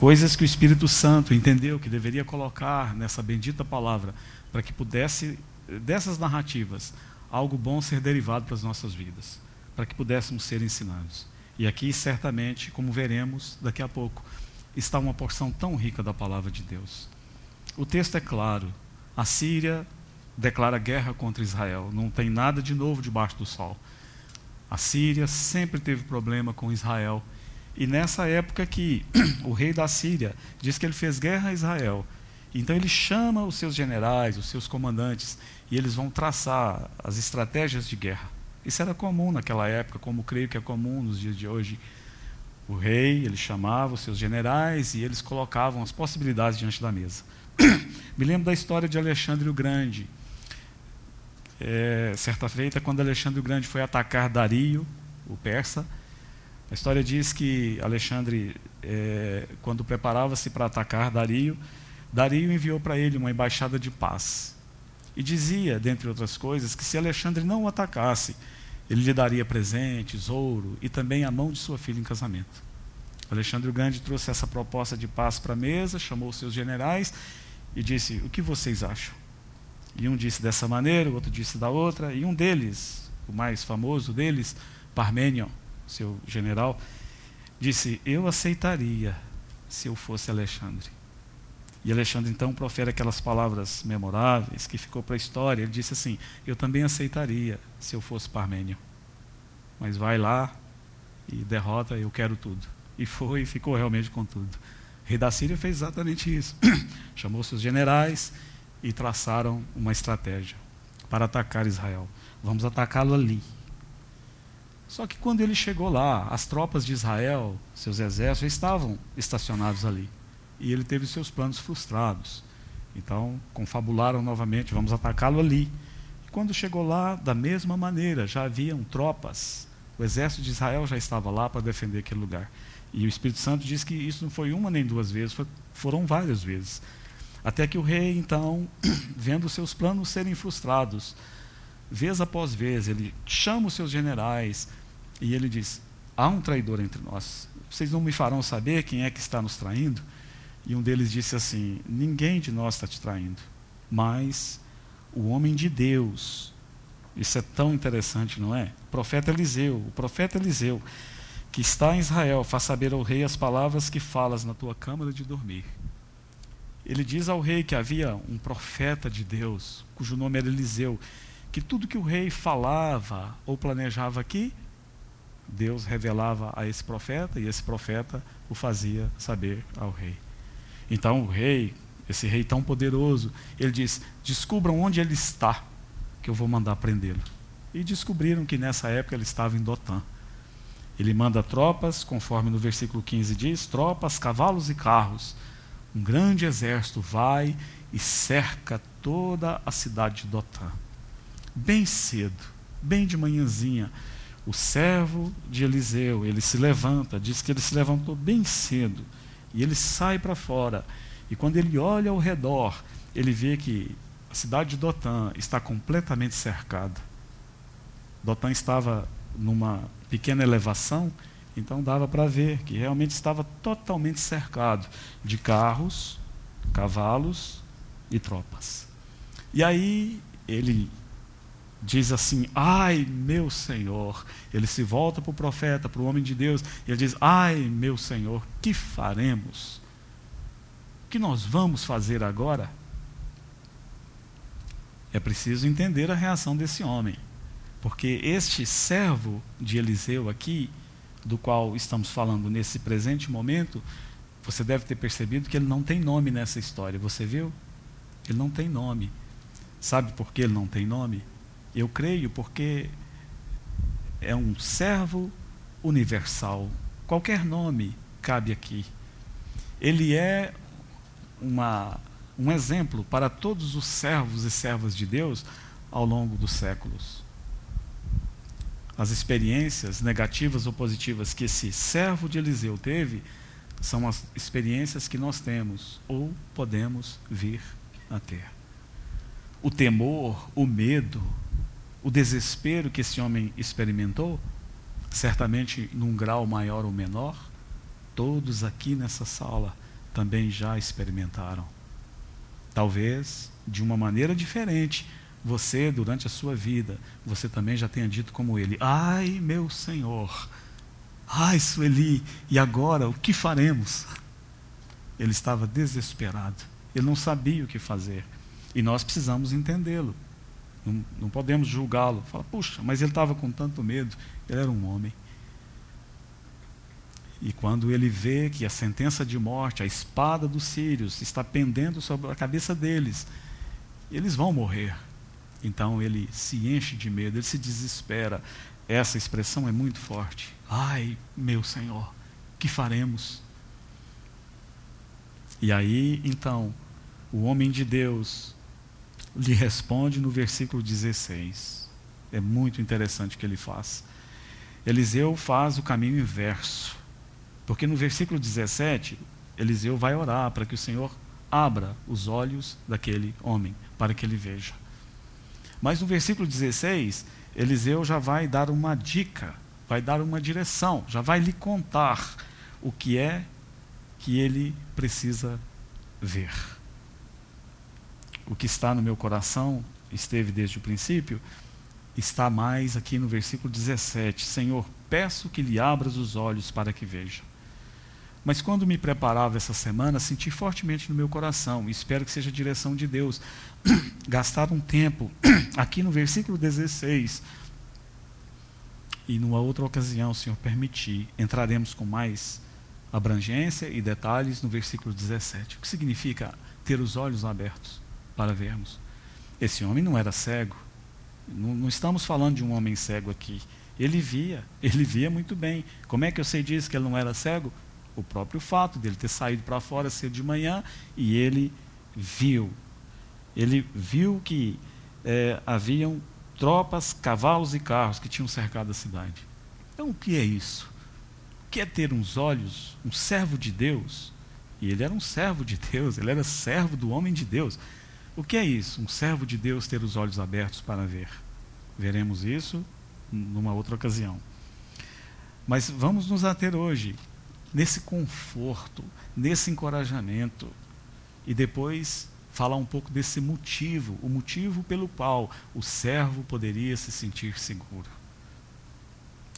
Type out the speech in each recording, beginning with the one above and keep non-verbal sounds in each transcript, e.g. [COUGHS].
Coisas que o Espírito Santo entendeu que deveria colocar nessa bendita palavra para que pudesse, dessas narrativas, algo bom ser derivado para as nossas vidas, para que pudéssemos ser ensinados. E aqui, certamente, como veremos daqui a pouco, está uma porção tão rica da palavra de Deus. O texto é claro: a Síria declara guerra contra Israel, não tem nada de novo debaixo do sol. A Síria sempre teve problema com Israel. E nessa época que [CLEARS THROAT] o rei da Síria diz que ele fez guerra a Israel, então ele chama os seus generais, os seus comandantes, e eles vão traçar as estratégias de guerra. Isso era comum naquela época, como creio que é comum nos dias de hoje. O rei, ele chamava os seus generais e eles colocavam as possibilidades diante da mesa. [CLEARS THROAT] Me lembro da história de Alexandre o Grande. É, certa feita, quando Alexandre o Grande foi atacar Dario, o persa, a história diz que Alexandre, é, quando preparava-se para atacar Dario, Dario enviou para ele uma embaixada de paz. E dizia, dentre outras coisas, que se Alexandre não o atacasse, ele lhe daria presentes, ouro e também a mão de sua filha em casamento. Alexandre o Grande trouxe essa proposta de paz para a mesa, chamou seus generais e disse: O que vocês acham? E um disse dessa maneira, o outro disse da outra, e um deles, o mais famoso deles, Parmenion, seu general, disse: Eu aceitaria se eu fosse Alexandre. E Alexandre então profere aquelas palavras memoráveis que ficou para a história. Ele disse assim: Eu também aceitaria se eu fosse Parmênio. Mas vai lá e derrota, eu quero tudo. E foi e ficou realmente com tudo. O rei da Síria fez exatamente isso. [COUGHS] Chamou seus generais e traçaram uma estratégia para atacar Israel. Vamos atacá-lo ali. Só que quando ele chegou lá, as tropas de Israel, seus exércitos, estavam estacionados ali e ele teve seus planos frustrados. Então, confabularam novamente, vamos atacá-lo ali. E quando chegou lá, da mesma maneira, já haviam tropas. O exército de Israel já estava lá para defender aquele lugar. E o Espírito Santo diz que isso não foi uma nem duas vezes, foi, foram várias vezes. Até que o rei, então, [CLEARS THROAT] vendo seus planos serem frustrados, vez após vez, ele chama os seus generais e ele diz: Há um traidor entre nós. Vocês não me farão saber quem é que está nos traindo? E um deles disse assim: Ninguém de nós está te traindo, mas o homem de Deus. Isso é tão interessante, não é? O profeta Eliseu, o profeta Eliseu, que está em Israel, faz saber ao rei as palavras que falas na tua câmara de dormir. Ele diz ao rei que havia um profeta de Deus, cujo nome era Eliseu, que tudo que o rei falava ou planejava aqui, Deus revelava a esse profeta e esse profeta o fazia saber ao rei. Então o rei, esse rei tão poderoso, ele diz: descubram onde ele está, que eu vou mandar prendê-lo. E descobriram que nessa época ele estava em Dotã. Ele manda tropas, conforme no versículo 15 diz: tropas, cavalos e carros. Um grande exército vai e cerca toda a cidade de Dotã. Bem cedo, bem de manhãzinha, o servo de Eliseu, ele se levanta, diz que ele se levantou bem cedo e ele sai para fora. E quando ele olha ao redor, ele vê que a cidade de Dotã está completamente cercada. Dotã estava numa pequena elevação, então dava para ver que realmente estava totalmente cercado de carros, cavalos e tropas. E aí ele diz assim: Ai, meu Senhor. Ele se volta para o profeta, para o homem de Deus, e ele diz: Ai, meu Senhor, que faremos? O que nós vamos fazer agora? É preciso entender a reação desse homem, porque este servo de Eliseu aqui, do qual estamos falando nesse presente momento, você deve ter percebido que ele não tem nome nessa história, você viu? Ele não tem nome. Sabe por que ele não tem nome? Eu creio porque é um servo universal. Qualquer nome cabe aqui. Ele é uma, um exemplo para todos os servos e servas de Deus ao longo dos séculos. As experiências negativas ou positivas que esse servo de Eliseu teve são as experiências que nós temos ou podemos vir a ter. O temor, o medo, o desespero que esse homem experimentou, certamente num grau maior ou menor, todos aqui nessa sala também já experimentaram. Talvez de uma maneira diferente, você, durante a sua vida, você também já tenha dito como ele: Ai, meu Senhor, ai, Sueli, e agora o que faremos? Ele estava desesperado, ele não sabia o que fazer. E nós precisamos entendê-lo. Não, não, podemos julgá-lo. Fala, puxa, mas ele estava com tanto medo. Ele era um homem. E quando ele vê que a sentença de morte, a espada dos sírios, está pendendo sobre a cabeça deles, eles vão morrer. Então ele se enche de medo, ele se desespera. Essa expressão é muito forte. Ai, meu Senhor, que faremos? E aí, então, o homem de Deus lhe responde no versículo 16. É muito interessante o que ele faz. Eliseu faz o caminho inverso. Porque no versículo 17, Eliseu vai orar para que o Senhor abra os olhos daquele homem, para que ele veja. Mas no versículo 16, Eliseu já vai dar uma dica, vai dar uma direção, já vai lhe contar o que é que ele precisa ver. O que está no meu coração, esteve desde o princípio, está mais aqui no versículo 17: Senhor, peço que lhe abras os olhos para que veja. Mas quando me preparava essa semana, senti fortemente no meu coração, e espero que seja a direção de Deus, [COUGHS] gastar um tempo [COUGHS] aqui no versículo 16. E numa outra ocasião, Senhor permitir, entraremos com mais abrangência e detalhes no versículo 17. O que significa ter os olhos abertos para vermos? Esse homem não era cego. Não, não estamos falando de um homem cego aqui. Ele via, [LAUGHS] ele via muito bem. Como é que eu sei disso que ele não era cego? o próprio fato dele ter saído para fora cedo de manhã e ele viu. Ele viu que é, haviam tropas, cavalos e carros que tinham cercado a cidade. Então, o que é isso? O que é ter uns olhos, um servo de Deus? E ele era um servo de Deus, ele era servo do homem de Deus. O que é isso? Um servo de Deus ter os olhos abertos para ver. Veremos isso numa outra ocasião. Mas vamos nos ater hoje nesse conforto, nesse encorajamento. E depois falar um pouco desse motivo, o motivo pelo qual o servo poderia se sentir seguro.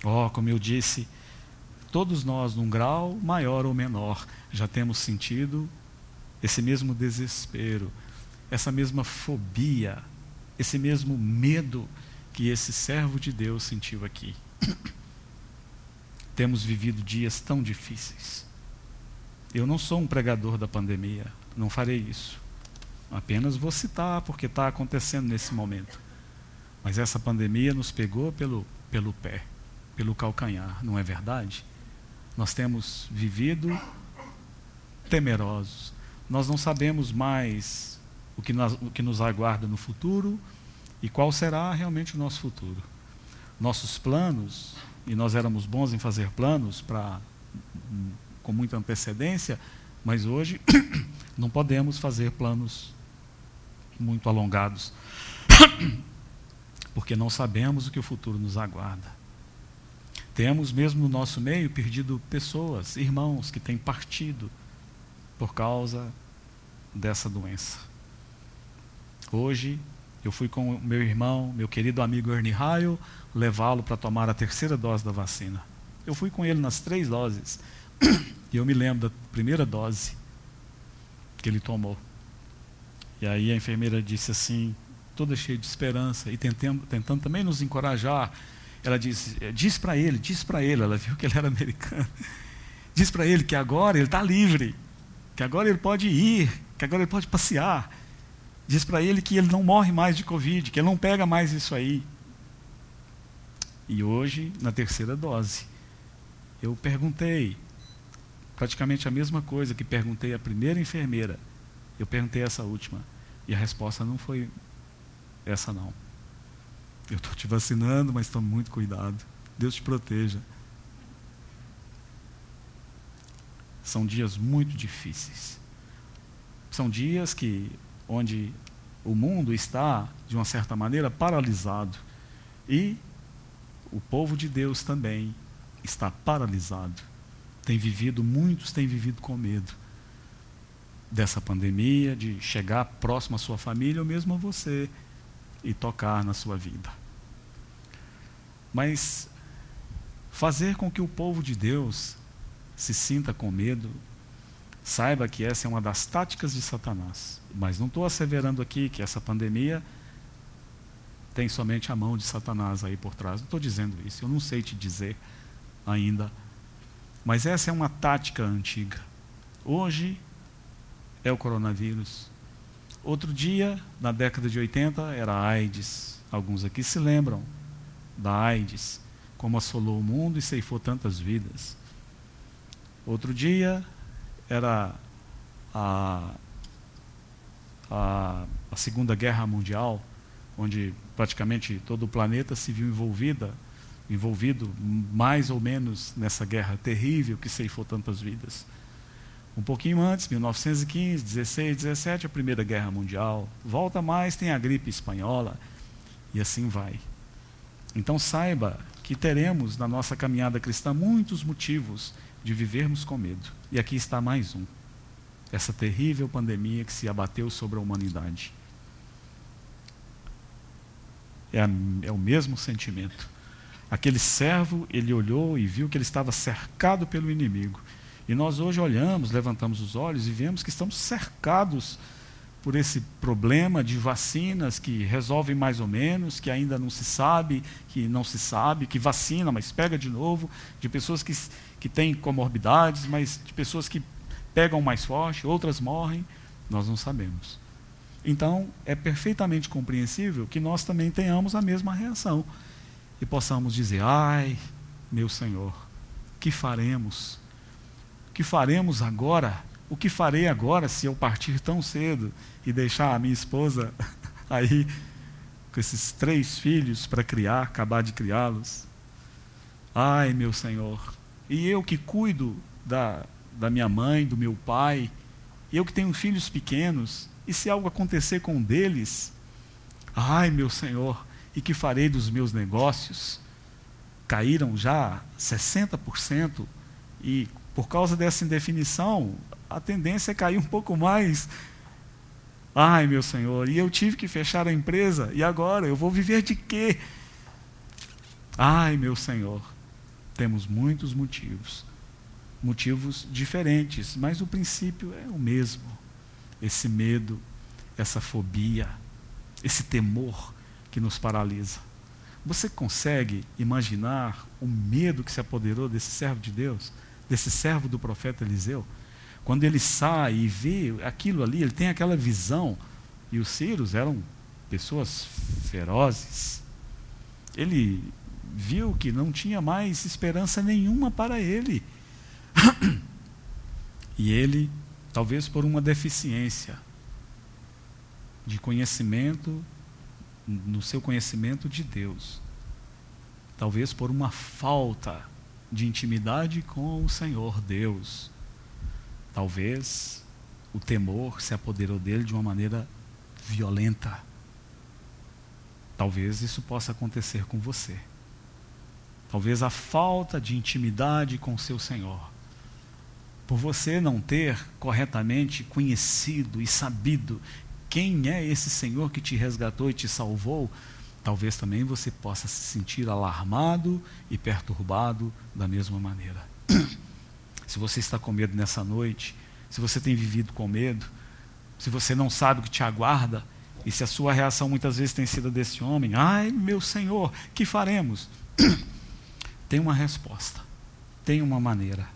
Oh, como eu disse, todos nós, num grau maior ou menor, já temos sentido esse mesmo desespero, essa mesma fobia, esse mesmo medo que esse servo de Deus sentiu aqui. [CLEARS THROAT] temos vivido dias tão difíceis. Eu não sou um pregador da pandemia, não farei isso. Apenas vou citar porque está acontecendo nesse momento. Mas essa pandemia nos pegou pelo, pelo pé, pelo calcanhar, não é verdade? Nós temos vivido temerosos. Nós não sabemos mais o que, nós, o que nos aguarda no futuro e qual será realmente o nosso futuro. Nossos planos e nós éramos bons em fazer planos para com muita antecedência, mas hoje [COUGHS] não podemos fazer planos muito alongados, [COUGHS] porque não sabemos o que o futuro nos aguarda. Temos mesmo no nosso meio perdido pessoas, irmãos que têm partido por causa dessa doença. Hoje eu fui com meu irmão, meu querido amigo Ernie Raio, levá-lo para tomar a terceira dose da vacina. Eu fui com ele nas três doses. E eu me lembro da primeira dose que ele tomou. E aí a enfermeira disse assim, toda cheia de esperança e tentando, tentando também nos encorajar. Ela disse: diz para ele, diz para ele. Ela viu que ele era americano. Diz para ele que agora ele está livre, que agora ele pode ir, que agora ele pode passear diz para ele que ele não morre mais de Covid, que ele não pega mais isso aí. E hoje, na terceira dose, eu perguntei praticamente a mesma coisa que perguntei à primeira enfermeira. Eu perguntei essa última. E a resposta não foi essa não. Eu estou te vacinando, mas tome muito cuidado. Deus te proteja. São dias muito difíceis. São dias que onde o mundo está, de uma certa maneira, paralisado. E o povo de Deus também está paralisado. Tem vivido, muitos têm vivido com medo. dessa pandemia, de chegar próximo à sua família ou mesmo a você e tocar na sua vida. Mas fazer com que o povo de Deus se sinta com medo, saiba que essa é uma das táticas de Satanás. Mas não estou asseverando aqui que essa pandemia tem somente a mão de Satanás aí por trás. Não estou dizendo isso, eu não sei te dizer ainda. Mas essa é uma tática antiga. Hoje é o coronavírus. Outro dia, na década de 80, era a AIDS. Alguns aqui se lembram da AIDS, como assolou o mundo e ceifou tantas vidas. Outro dia era a, a, a Segunda Guerra Mundial, onde praticamente todo o planeta se viu envolvida, envolvido mais ou menos nessa guerra terrível que ceifou tantas vidas. Um pouquinho antes, 1915, 16, 17, a Primeira Guerra Mundial. Volta mais, tem a gripe espanhola. E assim vai. Então saiba que teremos na nossa caminhada cristã muitos motivos de vivermos com medo. E aqui está mais um. Essa terrível pandemia que se abateu sobre a humanidade. É, a, é o mesmo sentimento. Aquele servo, ele olhou e viu que ele estava cercado pelo inimigo. E nós hoje olhamos, levantamos os olhos e vemos que estamos cercados por esse problema de vacinas que resolvem mais ou menos, que ainda não se sabe, que não se sabe, que vacina, mas pega de novo, de pessoas que, que têm comorbidades, mas de pessoas que pegam mais forte, outras morrem, nós não sabemos. Então, é perfeitamente compreensível que nós também tenhamos a mesma reação e possamos dizer: ai, meu Senhor, que faremos? que faremos agora? O que farei agora se eu partir tão cedo e deixar a minha esposa [LAUGHS] aí com esses três filhos para criar, acabar de criá-los? Ai, meu Senhor, e eu que cuido da, da minha mãe, do meu pai, eu que tenho filhos pequenos, e se algo acontecer com um deles? Ai, meu Senhor, e que farei dos meus negócios? Caíram já 60% e por causa dessa indefinição, a tendência é cair um pouco mais. Ai, meu Senhor, e eu tive que fechar a empresa, e agora? Eu vou viver de quê? Ai, meu Senhor, temos muitos motivos, motivos diferentes, mas o princípio é o mesmo. Esse medo, essa fobia, esse temor que nos paralisa. Você consegue imaginar o medo que se apoderou desse servo de Deus? desse servo do profeta Eliseu, quando ele sai e vê aquilo ali, ele tem aquela visão, e os sírios eram pessoas ferozes. Ele viu que não tinha mais esperança nenhuma para ele. [CLEARS THROAT] e ele, talvez por uma deficiência de conhecimento, no seu conhecimento de Deus, talvez por uma falta de intimidade com o Senhor Deus. Talvez o temor se apoderou dele de uma maneira violenta. Talvez isso possa acontecer com você. Talvez a falta de intimidade com seu Senhor, por você não ter corretamente conhecido e sabido quem é esse Senhor que te resgatou e te salvou, talvez também você possa se sentir alarmado e perturbado da mesma maneira. [CLEARS THROAT] se você está com medo nessa noite, se você tem vivido com medo, se você não sabe o que te aguarda, e se a sua reação muitas vezes tem sido desse homem, ai meu Senhor, que faremos? [CLEARS THROAT] tem uma resposta, tem uma maneira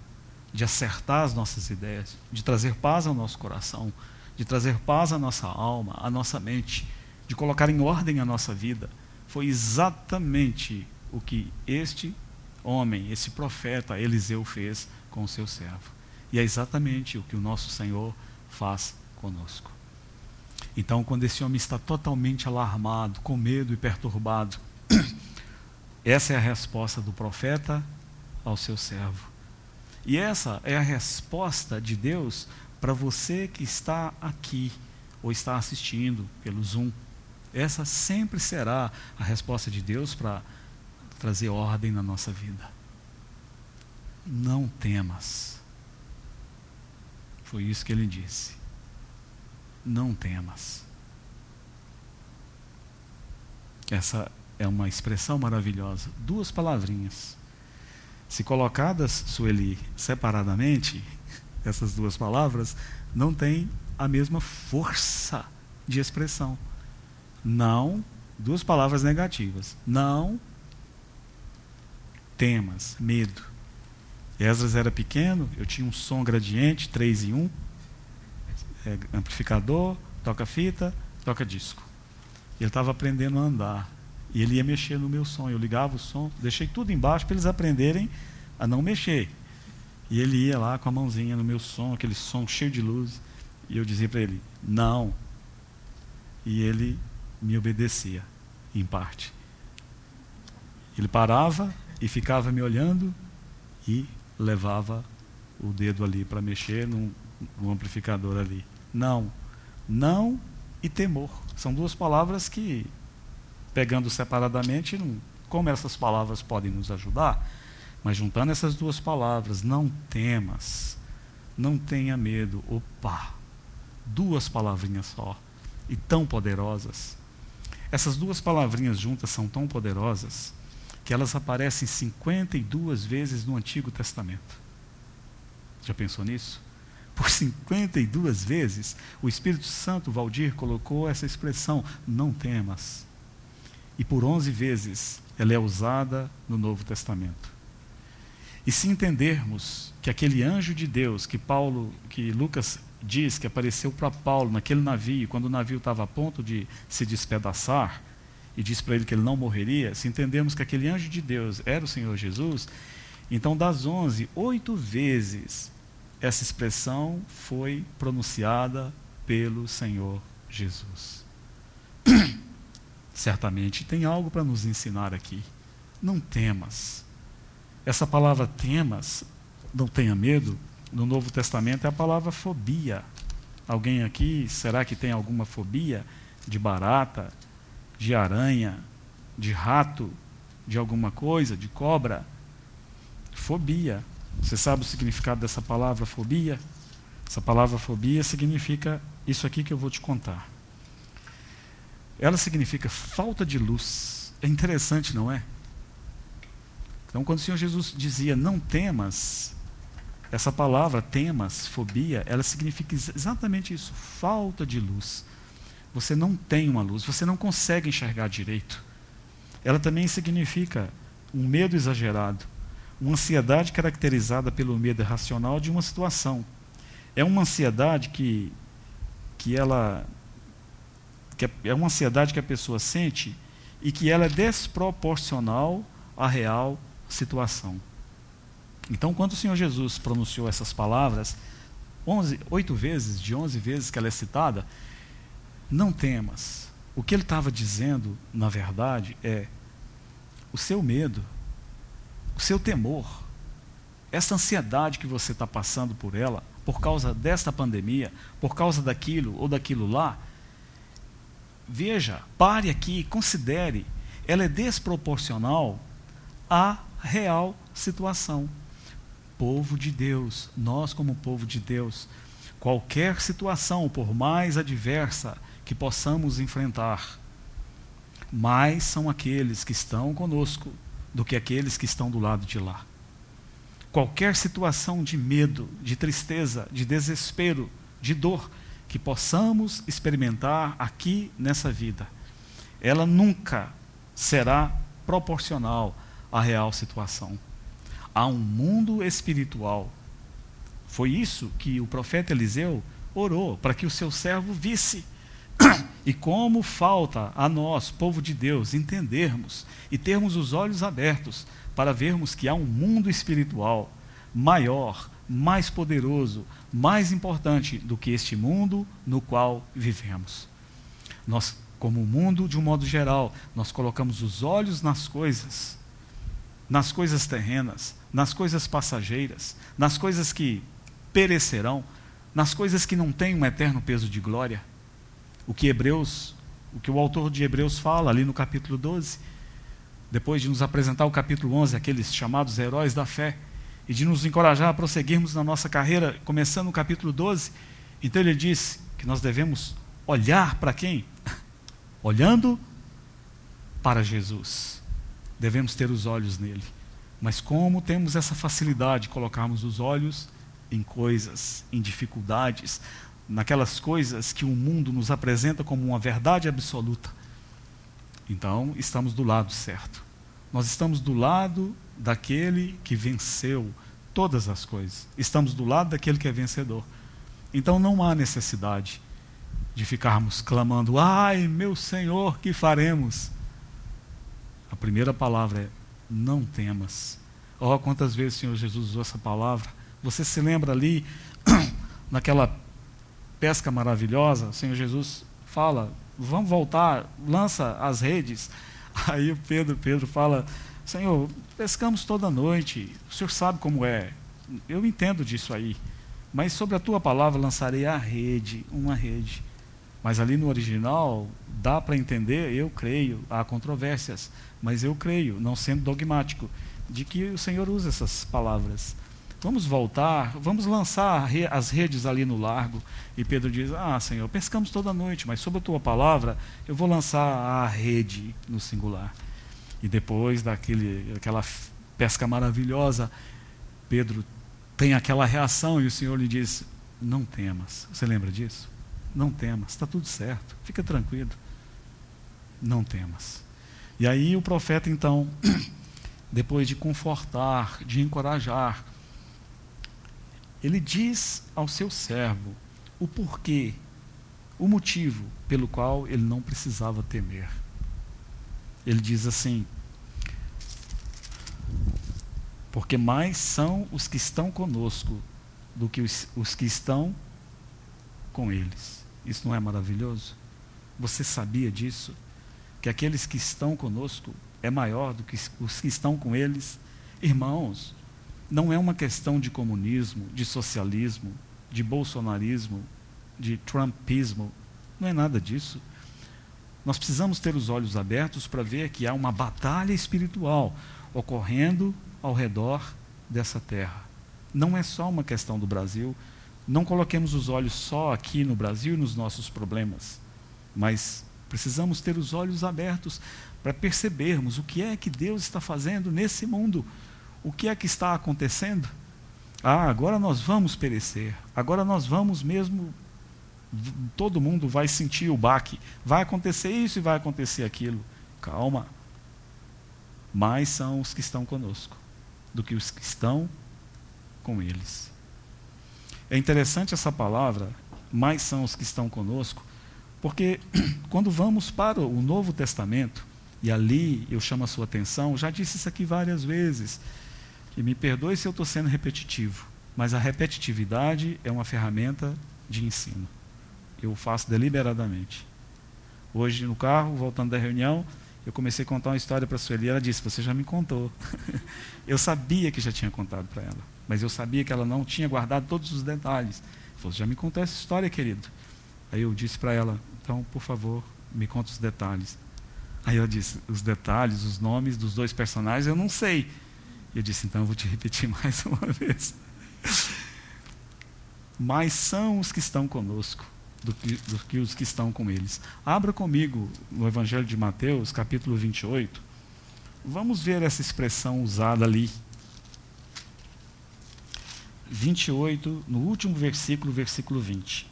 de acertar as nossas ideias, de trazer paz ao nosso coração, de trazer paz à nossa alma, à nossa mente de colocar em ordem a nossa vida, foi exatamente o que este homem, esse profeta Eliseu fez com o seu servo. E é exatamente o que o nosso Senhor faz conosco. Então, quando esse homem está totalmente alarmado, com medo e perturbado, [CLEARS THROAT] essa é a resposta do profeta ao seu servo. E essa é a resposta de Deus para você que está aqui ou está assistindo pelo Zoom. Essa sempre será a resposta de Deus para trazer ordem na nossa vida. Não temas. Foi isso que ele disse. não temas. Essa é uma expressão maravilhosa. Duas palavrinhas. Se colocadas, Sueli, separadamente, essas duas palavras não têm a mesma força de expressão. Não, duas palavras negativas. Não temas, medo. Esdras era pequeno, eu tinha um som gradiente, 3 em 1, é, amplificador, toca fita, toca disco. Ele estava aprendendo a andar. E ele ia mexer no meu som. Eu ligava o som, deixei tudo embaixo para eles aprenderem a não mexer. E ele ia lá com a mãozinha no meu som, aquele som cheio de luz. E eu dizia para ele: não. E ele me obedecia, em parte. Ele parava e ficava me olhando e levava o dedo ali para mexer no, amplificador ali. Não. Não e temor. São duas palavras que pegando separadamente, não, como essas palavras podem nos ajudar, mas juntando essas duas palavras, não temas, não tenha medo, opa, duas palavrinhas só, e tão poderosas. Essas duas palavrinhas juntas são tão poderosas que elas aparecem 52 vezes no Antigo Testamento. Já pensou nisso? Por 52 vezes, o Espírito Santo, Valdir, colocou essa expressão: não temas e por onze vezes ela é usada no Novo Testamento. E se entendermos que aquele anjo de Deus que Paulo, que Lucas diz que apareceu para Paulo naquele navio, quando o navio estava a ponto de se despedaçar, e diz para ele que ele não morreria, se entendermos que aquele anjo de Deus era o Senhor Jesus, então das onze, oito vezes essa expressão foi pronunciada pelo Senhor Jesus. [CLEARS THROAT] certamente tem algo para nos ensinar aqui. Não temas. Essa palavra temas, não tenha medo, no Novo Testamento é a palavra fobia. Alguém aqui, será que tem alguma fobia de barata, de aranha, de rato, de alguma coisa, de cobra? Fobia. Você sabe o significado dessa palavra fobia? Essa palavra fobia significa isso aqui que eu vou te contar. Ela significa falta de luz. É interessante, não é? Então, quando o Senhor Jesus dizia não temas, essa palavra temas, fobia, ela significa exatamente isso: falta de luz. Você não tem uma luz, você não consegue enxergar direito. Ela também significa um medo exagerado, uma ansiedade caracterizada pelo medo irracional de uma situação. É uma ansiedade que, que ela que é uma ansiedade que a pessoa sente e que ela é desproporcional à real situação. Então, quando o Senhor Jesus pronunciou essas palavras, oito vezes, de onze vezes que ela é citada, não temas. O que ele estava dizendo, na verdade, é o seu medo, o seu temor, essa ansiedade que você está passando por ela, por causa desta pandemia, por causa daquilo ou daquilo lá, veja, pare aqui, considere, ela é desproporcional à real situação. Povo de Deus, nós como povo de Deus, qualquer situação, por mais adversa que possamos enfrentar, mais são aqueles que estão conosco do que aqueles que estão do lado de lá. Qualquer situação de medo, de tristeza, de desespero, de dor, que possamos experimentar aqui nessa vida, ela nunca será proporcional à real situação. Há um mundo espiritual. Foi isso que o profeta Eliseu orou para que o seu servo visse. E como falta a nós, povo de Deus, entendermos e termos os olhos abertos para vermos que há um mundo espiritual maior, mais poderoso, mais importante do que este mundo no qual vivemos. Nós, como mundo de um modo geral, nós colocamos os olhos nas coisas, nas coisas terrenas, nas coisas passageiras, nas coisas que perecerão, nas coisas que não têm um eterno peso de glória. O que Hebreus, o que o autor de Hebreus fala ali no capítulo 12, depois de nos apresentar o capítulo 11, aqueles chamados heróis da fé, e de nos encorajar a prosseguirmos na nossa carreira, começando no capítulo 12. Então ele diz que nós devemos olhar para quem? [LAUGHS] Olhando para Jesus. Devemos ter os olhos nele. Mas como temos essa facilidade de colocarmos os olhos em coisas, em dificuldades, naquelas coisas que o mundo nos apresenta como uma verdade absoluta. Então, estamos do lado certo. Nós estamos do lado daquele que venceu todas as coisas. Estamos do lado daquele que é vencedor. Então, não há necessidade de ficarmos clamando: Ai, meu Senhor, que faremos? A primeira palavra é: Não temas. Oh, quantas vezes o Senhor Jesus usou essa palavra? Você se lembra ali, [CLEARS THROAT] naquela pesca maravilhosa, o Senhor Jesus fala: Vamos voltar, lança as redes. [LAUGHS] Aí o Pedro, Pedro fala: Senhor, pescamos toda noite, o Senhor sabe como é. Eu entendo disso aí. Mas sobre a tua palavra lançarei a rede, uma rede. Mas ali no original, dá para entender, eu creio, há controvérsias, mas eu creio, não sendo dogmático, de que o Senhor usa essas palavras. Vamos voltar, vamos lançar as redes ali no largo. E Pedro diz: Ah, Senhor, pescamos toda noite, mas sob a tua palavra eu vou lançar a rede no singular. E depois daquele, daquela pesca maravilhosa, Pedro tem aquela reação e o Senhor lhe diz: Não temas. Você lembra disso? Não temas, está tudo certo, fica tranquilo. Não temas. E aí o profeta, então, [CLEARS THROAT] depois de confortar, de encorajar, ele diz ao seu servo o porquê, o motivo pelo qual ele não precisava temer. Ele diz assim: Porque mais são os que estão conosco do que os, os que estão com eles. Isso não é maravilhoso? Você sabia disso? Que aqueles que estão conosco é maior do que os que estão com eles? Irmãos, não é uma questão de comunismo, de socialismo, de bolsonarismo, de trumpismo. Não é nada disso. Nós precisamos ter os olhos abertos para ver que há uma batalha espiritual ocorrendo ao redor dessa terra. Não é só uma questão do Brasil. Não coloquemos os olhos só aqui no Brasil e nos nossos problemas, mas precisamos ter os olhos abertos para percebermos o que é que Deus está fazendo nesse mundo o que é que está acontecendo? Ah, agora nós vamos perecer. Agora nós vamos mesmo. Todo mundo vai sentir o baque. Vai acontecer isso e vai acontecer aquilo. Calma. Mais são os que estão conosco do que os que estão com eles. É interessante essa palavra, mais são os que estão conosco, porque [CLEARS THROAT] quando vamos para o Novo Testamento, e ali eu chamo a sua atenção, já disse isso aqui várias vezes, e me perdoe se eu estou sendo repetitivo, mas a repetitividade é uma ferramenta de ensino. Eu faço deliberadamente. Hoje, no carro, voltando da reunião, eu comecei a contar uma história para a Sueli. Ela disse: Você já me contou. [LAUGHS] eu sabia que já tinha contado para ela, mas eu sabia que ela não tinha guardado todos os detalhes. Ela falou: Já me contou essa história, querido. Aí eu disse para ela: Então, por favor, me conta os detalhes. Aí eu disse: Os detalhes, os nomes dos dois personagens, eu não sei. Eu disse, então eu vou te repetir [LAUGHS] mais uma vez. Mais são os que estão conosco do que, do que os que estão com eles. Abra comigo no Evangelho de Mateus, capítulo 28. Vamos ver essa expressão usada ali. 28, no último versículo, versículo 20.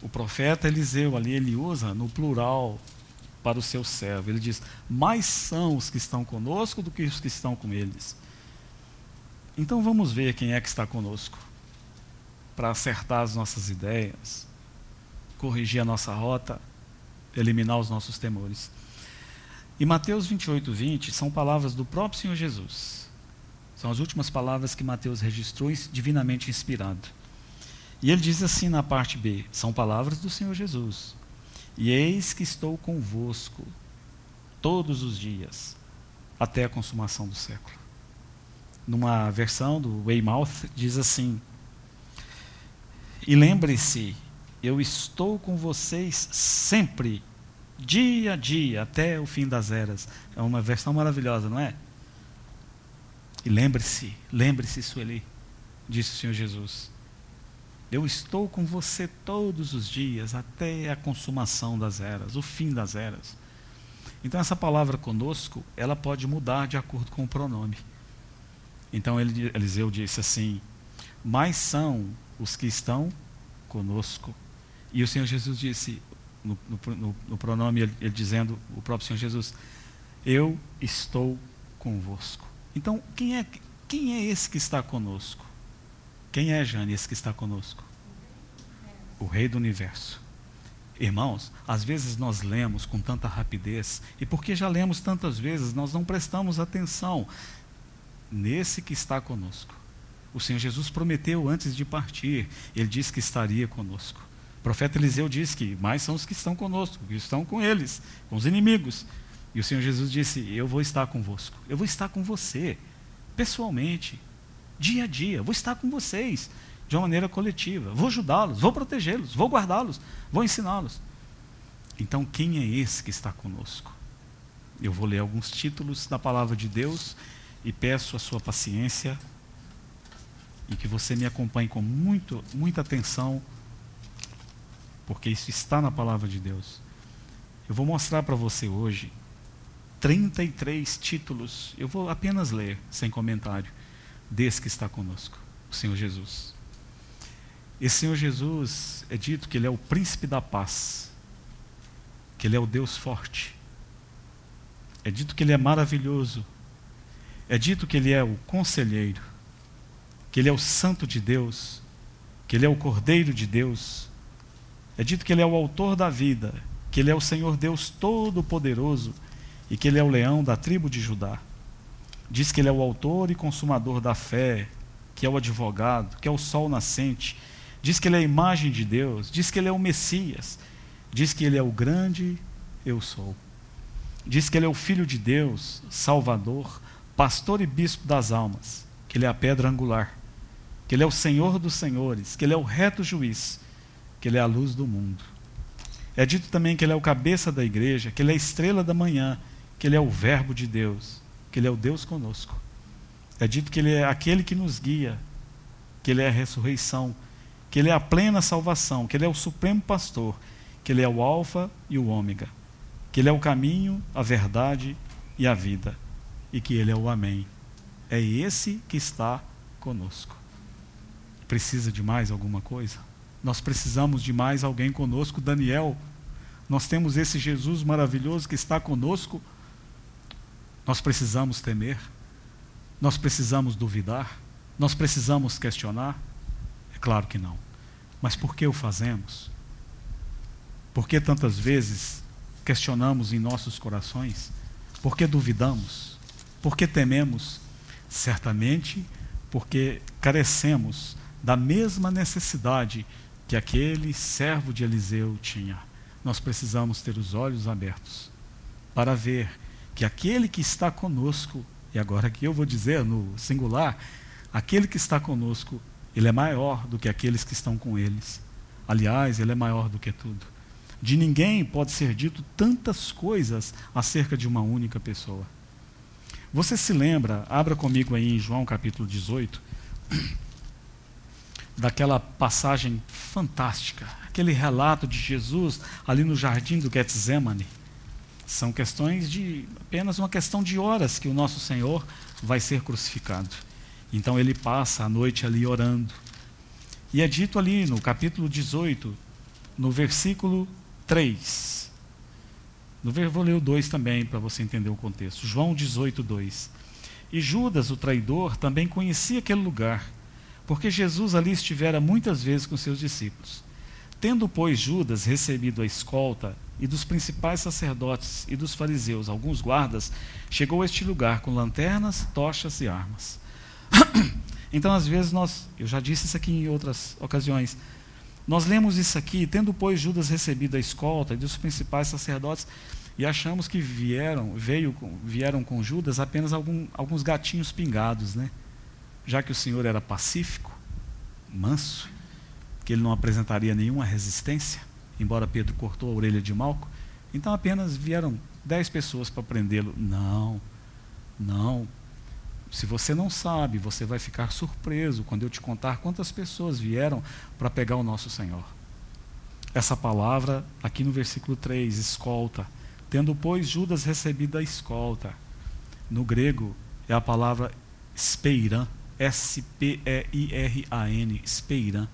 O profeta Eliseu ali, ele usa no plural para o seu servo. Ele diz: Mais são os que estão conosco do que os que estão com eles. Então vamos ver quem é que está conosco para acertar as nossas ideias, corrigir a nossa rota, eliminar os nossos temores. E Mateus 28, 20 são palavras do próprio Senhor Jesus. São as últimas palavras que Mateus registrou divinamente inspirado. E ele diz assim na parte B: são palavras do Senhor Jesus. E eis que estou convosco todos os dias, até a consumação do século. Numa versão do Weymouth, diz assim: E lembre-se, eu estou com vocês sempre, dia a dia, até o fim das eras. É uma versão maravilhosa, não é? E lembre-se, lembre-se, Sueli, disse o Senhor Jesus. Eu estou com você todos os dias, até a consumação das eras, o fim das eras. Então, essa palavra conosco, ela pode mudar de acordo com o pronome. Então, ele, Eliseu disse assim: Mais são os que estão conosco. E o Senhor Jesus disse, no, no, no pronome, ele, ele dizendo, o próprio Senhor Jesus: Eu estou convosco. Então, quem é, quem é esse que está conosco? Quem é, Jane, esse que está conosco? O Rei do Universo. Irmãos, às vezes nós lemos com tanta rapidez, e porque já lemos tantas vezes, nós não prestamos atenção nesse que está conosco. O Senhor Jesus prometeu antes de partir, ele disse que estaria conosco. O profeta Eliseu disse que mais são os que estão conosco, que estão com eles, com os inimigos. E o Senhor Jesus disse: Eu vou estar convosco, eu vou estar com você, pessoalmente, dia a dia, vou estar com vocês de uma maneira coletiva. Vou ajudá-los, vou protegê-los, vou guardá-los, vou ensiná-los. Então, quem é esse que está conosco? Eu vou ler alguns títulos da palavra de Deus e peço a sua paciência e que você me acompanhe com muito, muita atenção, porque isso está na palavra de Deus. Eu vou mostrar para você hoje 33 títulos, eu vou apenas ler, sem comentário, desse que está conosco, o Senhor Jesus. Esse Senhor Jesus é dito que Ele é o príncipe da paz, que Ele é o Deus forte. É dito que Ele é maravilhoso. É dito que Ele é o conselheiro, que Ele é o santo de Deus, que Ele é o cordeiro de Deus. É dito que Ele é o autor da vida, que Ele é o Senhor Deus Todo-Poderoso e que Ele é o leão da tribo de Judá. Diz que Ele é o autor e consumador da fé, que é o advogado, que é o sol nascente diz que ele é a imagem de Deus, diz que ele é o Messias, diz que ele é o grande eu sou. Diz que ele é o Filho de Deus, Salvador, pastor e bispo das almas, que ele é a pedra angular, que ele é o Senhor dos senhores, que ele é o reto juiz, que ele é a luz do mundo. É dito também que ele é o cabeça da igreja, que ele é a estrela da manhã, que ele é o Verbo de Deus, que ele é o Deus conosco. É dito que ele é aquele que nos guia, que ele é a ressurreição, que Ele é a plena salvação, que Ele é o supremo pastor, que Ele é o Alfa e o Ômega, que Ele é o caminho, a verdade e a vida, e que Ele é o Amém. É esse que está conosco. Precisa de mais alguma coisa? Nós precisamos de mais alguém conosco, Daniel. Nós temos esse Jesus maravilhoso que está conosco. Nós precisamos temer. Nós precisamos duvidar. Nós precisamos questionar. É claro que não. Mas por que o fazemos? Por que tantas vezes questionamos em nossos corações? Por que duvidamos? Por que tememos? Certamente porque carecemos da mesma necessidade que aquele servo de Eliseu tinha. Nós precisamos ter os olhos abertos para ver que aquele que está conosco, e agora aqui eu vou dizer no singular, aquele que está conosco ele é maior do que aqueles que estão com eles. Aliás, ele é maior do que tudo. De ninguém pode ser dito tantas coisas acerca de uma única pessoa. Você se lembra, abra comigo aí em João capítulo 18, [CLEARS THROAT] daquela passagem fantástica, aquele relato de Jesus ali no jardim do Getsemane. São questões de apenas uma questão de horas que o nosso Senhor vai ser crucificado. Então ele passa a noite ali orando. E é dito ali no capítulo 18, no versículo 3. No, vou ler o 2 também para você entender o contexto. João 18, 2. E Judas, o traidor, também conhecia aquele lugar, porque Jesus ali estivera muitas vezes com seus discípulos. Tendo, pois, Judas recebido a escolta e dos principais sacerdotes e dos fariseus alguns guardas, chegou a este lugar com lanternas, tochas e armas. [CLEARS THROAT] Então, às vezes, nós, eu já disse isso aqui em outras ocasiões, nós lemos isso aqui, tendo, pois, Judas recebido a escolta dos principais sacerdotes, e achamos que vieram, veio, vieram com Judas apenas algum, alguns gatinhos pingados, né? Já que o Senhor era pacífico, manso, que ele não apresentaria nenhuma resistência, embora Pedro cortou a orelha de Malco, então apenas vieram dez pessoas para prendê-lo. Não, não. Se você não sabe, você vai ficar surpreso quando eu te contar quantas pessoas vieram para pegar o nosso Senhor. Essa palavra, aqui no versículo 3, escolta. Tendo, pois, Judas recebido a escolta. No grego, é a palavra speiran, S-P-E-I-R-A-N, speiran.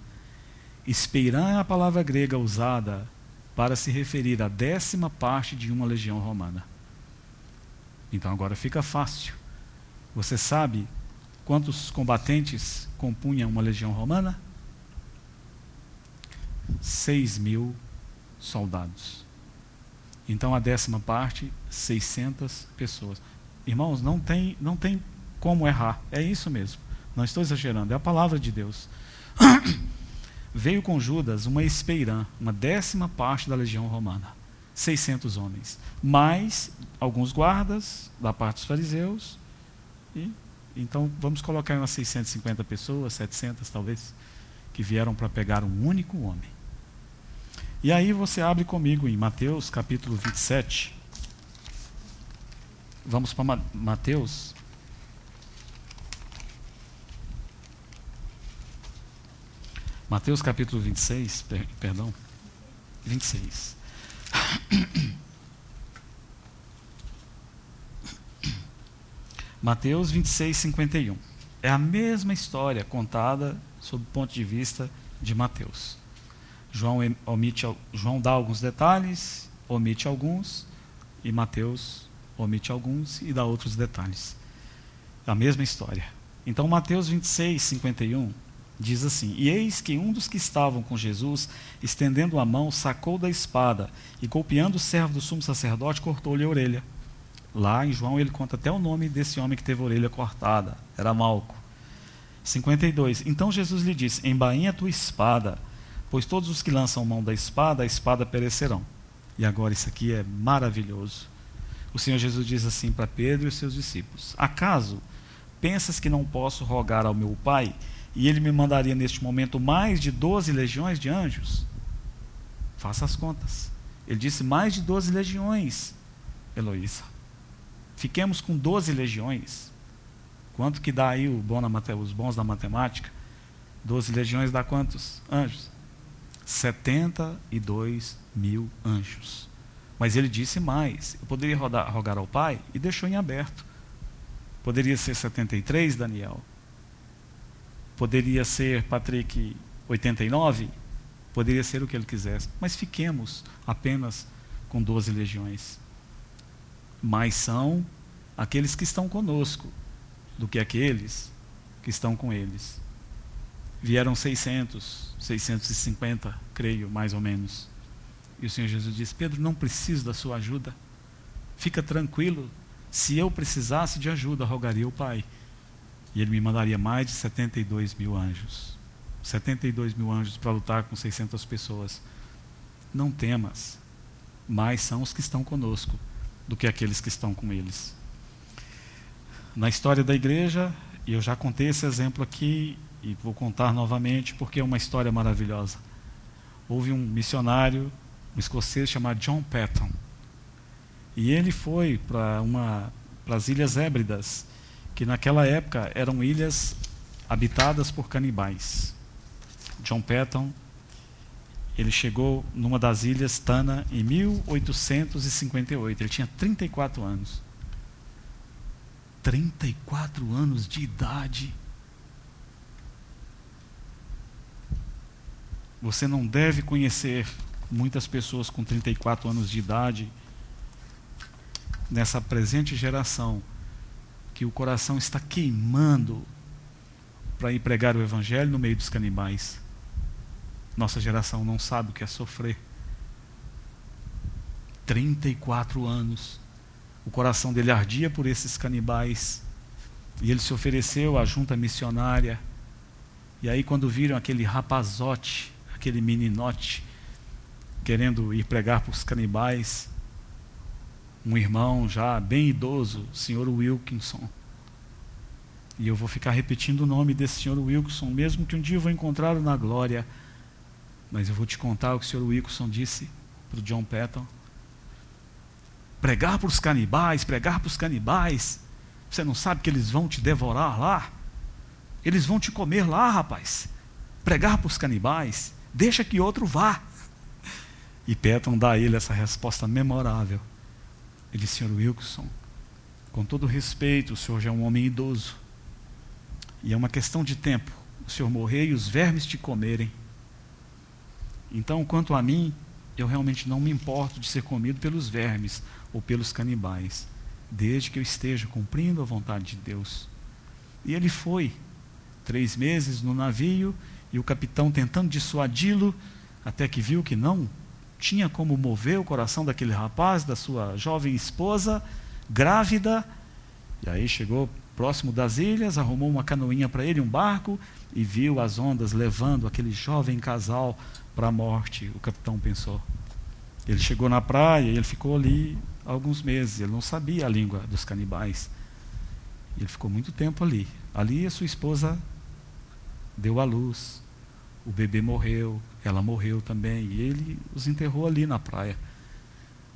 Speiran é a palavra grega usada para se referir à décima parte de uma legião romana. Então agora fica fácil. Você sabe quantos combatentes compunham uma legião romana? Seis mil soldados. Então a décima parte, 600 pessoas. Irmãos, não tem, não tem como errar. É isso mesmo. Não estou exagerando. É a palavra de Deus. [COUGHS] Veio com Judas uma espeirã, uma décima parte da legião romana. 600 homens. Mais alguns guardas da parte dos fariseus. E, então vamos colocar umas 650 pessoas, 700 talvez, que vieram para pegar um único homem. E aí você abre comigo em Mateus capítulo 27. Vamos para Mateus. Mateus capítulo 26, per, perdão. 26. Mateus 26, 51. É a mesma história contada sob o ponto de vista de Mateus. João, omite, João dá alguns detalhes, omite alguns, e Mateus omite alguns e dá outros detalhes. É a mesma história. Então, Mateus 26, 51 diz assim: E eis que um dos que estavam com Jesus, estendendo a mão, sacou da espada e, golpeando o servo do sumo sacerdote, cortou-lhe a orelha. Lá em João ele conta até o nome desse homem que teve a orelha cortada, era Malco. 52. Então Jesus lhe disse: Embainha tua espada pois todos os que lançam mão da espada, a espada perecerão. E agora isso aqui é maravilhoso. O Senhor Jesus diz assim para Pedro e os seus discípulos: Acaso pensas que não posso rogar ao meu Pai e ele me mandaria neste momento mais de doze legiões de anjos? Faça as contas. Ele disse mais de doze legiões, Heloísa. Fiquemos com doze legiões. Quanto que dá aí bom os bons da matemática? Doze legiões dá quantos anjos? 72 mil anjos. Mas ele disse mais: eu poderia rodar, rogar ao Pai e deixou em aberto. Poderia ser 73, Daniel. Poderia ser, Patrick, 89. Poderia ser o que ele quisesse. Mas fiquemos apenas com 12 legiões. Mais são aqueles que estão conosco do que aqueles que estão com eles. Vieram 600, 650, creio, mais ou menos. E o Senhor Jesus disse: Pedro, não preciso da sua ajuda. Fica tranquilo. Se eu precisasse de ajuda, rogaria ao Pai. E ele me mandaria mais de 72 mil anjos. 72 mil anjos para lutar com 600 pessoas. Não temas. Mais são os que estão conosco do que aqueles que estão com eles. Na história da igreja, eu já contei esse exemplo aqui e vou contar novamente porque é uma história maravilhosa. Houve um missionário, um escocês chamado John Patton, e ele foi para uma para as Ilhas Hébridas, que naquela época eram ilhas habitadas por canibais. John Patton, ele chegou numa das ilhas Tana em 1858. Ele tinha 34 anos. 34 anos de idade. Você não deve conhecer muitas pessoas com 34 anos de idade nessa presente geração que o coração está queimando para ir pregar o evangelho no meio dos canibais. Nossa geração não sabe o que é sofrer. 34 anos. O coração dele ardia por esses canibais. E ele se ofereceu à junta missionária. E aí, quando viram aquele rapazote aquele meninote querendo ir pregar para os canibais, um irmão já bem idoso, senhor Wilkinson. E eu vou ficar repetindo o nome desse senhor Wilkinson, mesmo que um dia eu vou encontrá-lo na glória. Mas eu vou te contar o que o senhor Wilkinson disse para o John Patton. Pregar para os canibais, pregar para os canibais. Você não sabe que eles vão te devorar lá? Eles vão te comer lá, rapaz. Pregar para os canibais. Deixa que outro vá. E Petron dá a ele essa resposta memorável. Ele disse, senhor Wilson, com todo respeito, o senhor já é um homem idoso. E é uma questão de tempo. O senhor morrer e os vermes te comerem. Então, quanto a mim, eu realmente não me importo de ser comido pelos vermes ou pelos canibais, desde que eu esteja cumprindo a vontade de Deus. E ele foi, três meses no navio, e o capitão tentando dissuadi-lo, até que viu que não tinha como mover o coração daquele rapaz, da sua jovem esposa, grávida. E aí chegou próximo das ilhas, arrumou uma canoinha para ele, um barco, e viu as ondas levando aquele jovem casal para a morte. O capitão pensou. Ele chegou na praia e ele ficou ali alguns meses. Ele não sabia a língua dos canibais. Ele ficou muito tempo ali. Ali a sua esposa deu à luz. O bebê morreu, ela morreu também. E ele os enterrou ali na praia.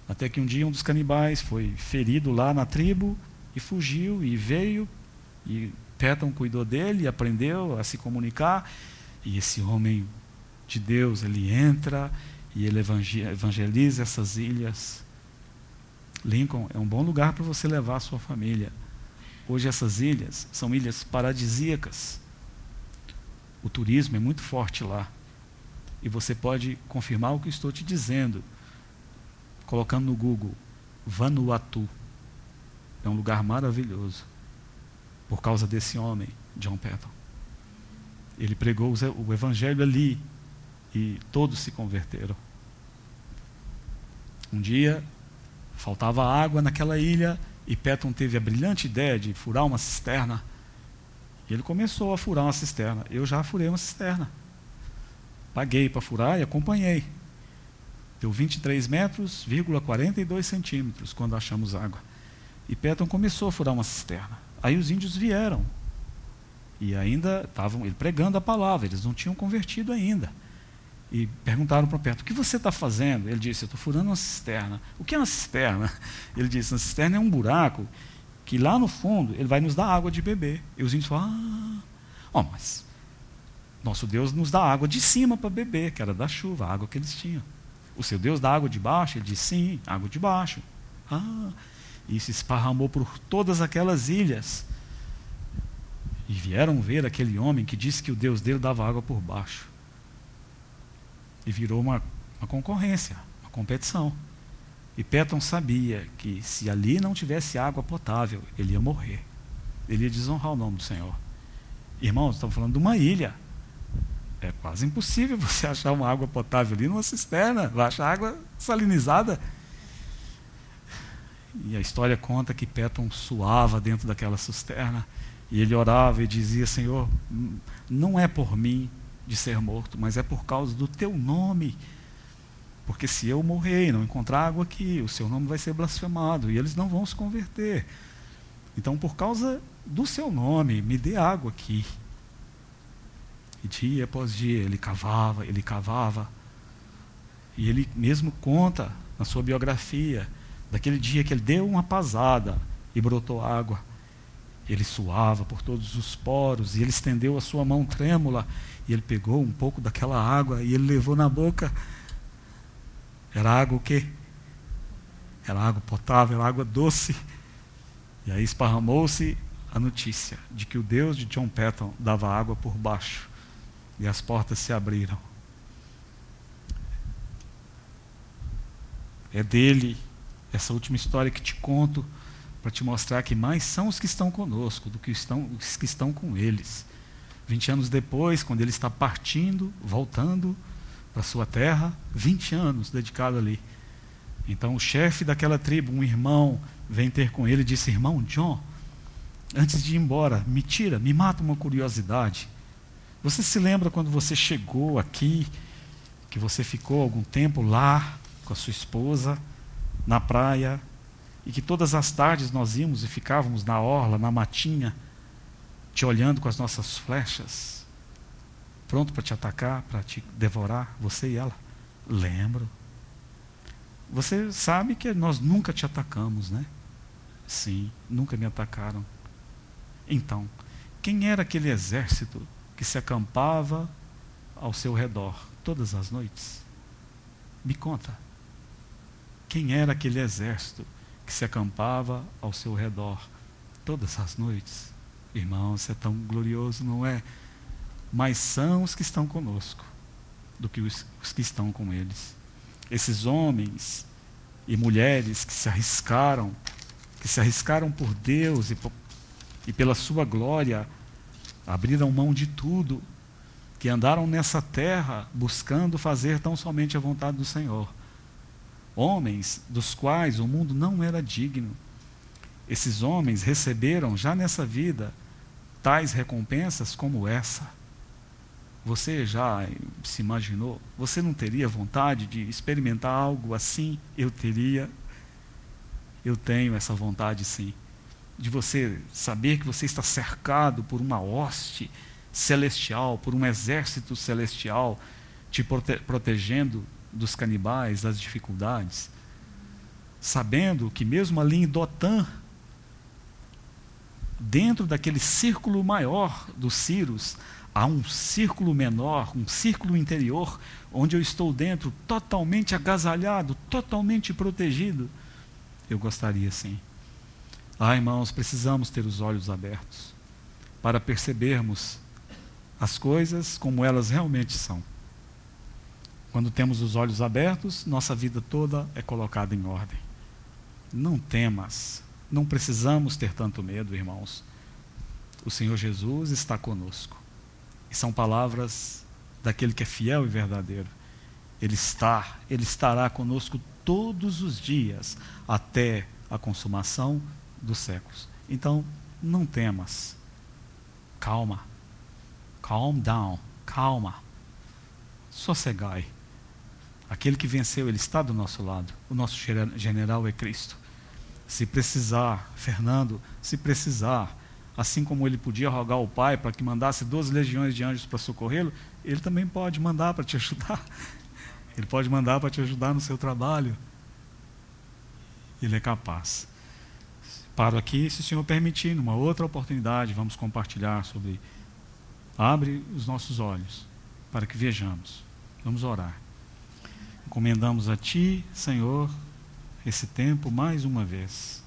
Até que um dia um dos canibais foi ferido lá na tribo e fugiu e veio. E Péton cuidou dele, aprendeu a se comunicar. E esse homem de Deus, ele entra e ele evangeliza essas ilhas. Lincoln é um bom lugar para você levar a sua família. Hoje essas ilhas são ilhas paradisíacas. O turismo é muito forte lá. E você pode confirmar o que estou te dizendo, colocando no Google Vanuatu. É um lugar maravilhoso. Por causa desse homem, John Patton. Ele pregou o evangelho ali e todos se converteram. Um dia, faltava água naquela ilha e Patton teve a brilhante ideia de furar uma cisterna. E ele começou a furar uma cisterna. Eu já furei uma cisterna. Paguei para furar e acompanhei. Deu 23 metros, 42 centímetros quando achamos água. E Patton começou a furar uma cisterna. Aí os índios vieram. E ainda estavam ele pregando a palavra, eles não tinham convertido ainda. E perguntaram para Pedro: O que você está fazendo? Ele disse: Eu estou furando uma cisterna. O que é uma cisterna? [LAUGHS] Ele disse: Uma cisterna é um buraco que lá no fundo ele vai nos dar água de beber. E os índios falaram: Ah, oh, mas nosso Deus nos dá água de cima para beber, que era da chuva, a água que eles tinham. O seu Deus dá água de baixo? Ele disse: Sim, água de baixo. Ah, e se esparramou por todas aquelas ilhas. E vieram ver aquele homem que disse que o Deus dele dava água por baixo e virou uma, uma concorrência, uma competição. E Petton sabia que se ali não tivesse água potável, ele ia morrer. Ele ia desonrar o nome do Senhor. Irmãos, estamos falando de uma ilha. É quase impossível [LAUGHS] você achar uma água potável ali numa cisterna. Vai achar água salinizada. E a história conta que Petton suava dentro daquela cisterna. E ele orava e dizia: Senhor, não é por mim, de ser morto, mas é por causa do teu nome. Porque se eu morrer e não encontrar água aqui, o seu nome vai ser blasfemado e eles não vão se converter. Então, por causa do seu nome, me dê água aqui. E dia após dia ele cavava, ele cavava. E ele mesmo conta na sua biografia daquele dia que ele deu uma pasada e brotou água. Ele suava por todos os poros e ele estendeu a sua mão trêmula e ele pegou um pouco daquela água e ele levou na boca. Era água o quê? Era água potável, água doce. E aí esparramou-se a notícia de que o Deus de John Patton dava água por baixo. E as portas se abriram. É dele essa última história que te conto para te mostrar que mais são os que estão conosco do que estão, os que estão com eles. 20 anos depois, quando ele está partindo, voltando para sua terra, 20 anos dedicado ali. Então o chefe daquela tribo, um irmão, vem ter com ele e disse: Irmão John, antes de ir embora, me tira, me mata uma curiosidade. Você se lembra quando você chegou aqui, que você ficou algum tempo lá com a sua esposa, na praia, e que todas as tardes nós íamos e ficávamos na orla, na matinha, te olhando com as nossas flechas, pronto para te atacar, para te devorar, você e ela. Lembro. Você sabe que nós nunca te atacamos, né? Sim, nunca me atacaram. Então, quem era aquele exército que se acampava ao seu redor todas as noites? Me conta. Quem era aquele exército que se acampava ao seu redor todas as noites? Irmão, isso é tão glorioso, não é? Mas são os que estão conosco do que os, os que estão com eles. Esses homens e mulheres que se arriscaram, que se arriscaram por Deus e, por, e pela sua glória, abriram mão de tudo, que andaram nessa terra buscando fazer tão somente a vontade do Senhor. Homens dos quais o mundo não era digno. Esses homens receberam já nessa vida tais recompensas como essa. Você já se imaginou? Você não teria vontade de experimentar algo assim? Eu teria. Eu tenho essa vontade sim. De você saber que você está cercado por uma hoste celestial, por um exército celestial, te prote protegendo dos canibais, das dificuldades. Sabendo que mesmo ali em Dotã, dentro daquele círculo maior dos Círios, há um círculo menor, um círculo interior, onde eu estou dentro, totalmente agasalhado, totalmente protegido. Eu gostaria sim. Ah, irmãos, precisamos ter os olhos abertos para percebermos as coisas como elas realmente são. Quando temos os olhos abertos, nossa vida toda é colocada em ordem. Não temas, não precisamos ter tanto medo, irmãos. O Senhor Jesus está conosco. E são palavras daquele que é fiel e verdadeiro. Ele está, ele estará conosco todos os dias até a consumação dos séculos. Então, não temas. Calma. Calm down. Calma. Sossegai. Aquele que venceu, ele está do nosso lado. O nosso general é Cristo. Se precisar, Fernando, se precisar, assim como ele podia rogar ao Pai para que mandasse duas legiões de anjos para socorrê-lo, ele também pode mandar para te ajudar. Ele pode mandar para te ajudar no seu trabalho. Ele é capaz. Paro aqui, se o Senhor permitir, numa outra oportunidade, vamos compartilhar sobre. Abre os nossos olhos para que vejamos. Vamos orar. Encomendamos a Ti, Senhor, esse tempo mais uma vez.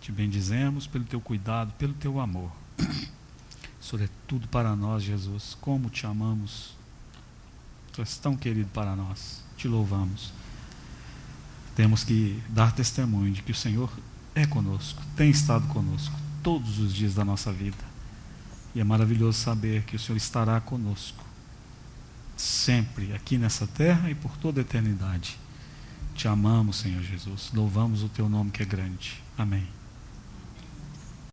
Te bendizemos pelo teu cuidado, pelo teu amor. Isso é para nós, Jesus. Como te amamos. Tu és tão querido para nós. Te louvamos. Temos que dar testemunho de que o Senhor é conosco, tem estado conosco todos os dias da nossa vida. E é maravilhoso saber que o Senhor estará conosco sempre aqui nessa terra e por toda a eternidade. Te amamos, Senhor Jesus. Louvamos o teu nome que é grande. Amém.